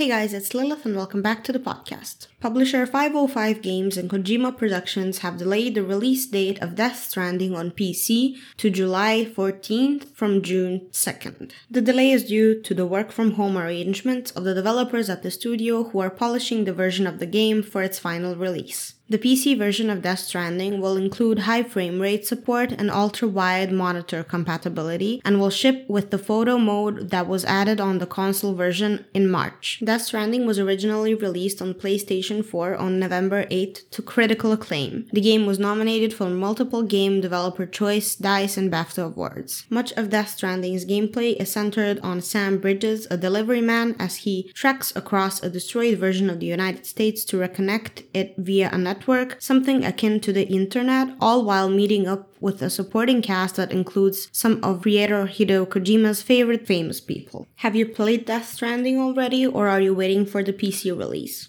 Hey guys, it's Lilith and welcome back to the podcast. Publisher 505 Games and Kojima Productions have delayed the release date of Death Stranding on PC to July 14th from June 2nd. The delay is due to the work from home arrangements of the developers at the studio who are polishing the version of the game for its final release. The PC version of Death Stranding will include high frame rate support and ultra wide monitor compatibility and will ship with the photo mode that was added on the console version in March. Death Stranding was originally released on PlayStation 4 on November 8 to critical acclaim. The game was nominated for multiple Game Developer Choice, DICE, and BAFTA awards. Much of Death Stranding's gameplay is centered on Sam Bridges, a delivery man, as he treks across a destroyed version of the United States to reconnect it via a network network, something akin to the internet, all while meeting up with a supporting cast that includes some of creator Hideo Kojima's favorite famous people. Have you played Death Stranding already, or are you waiting for the PC release?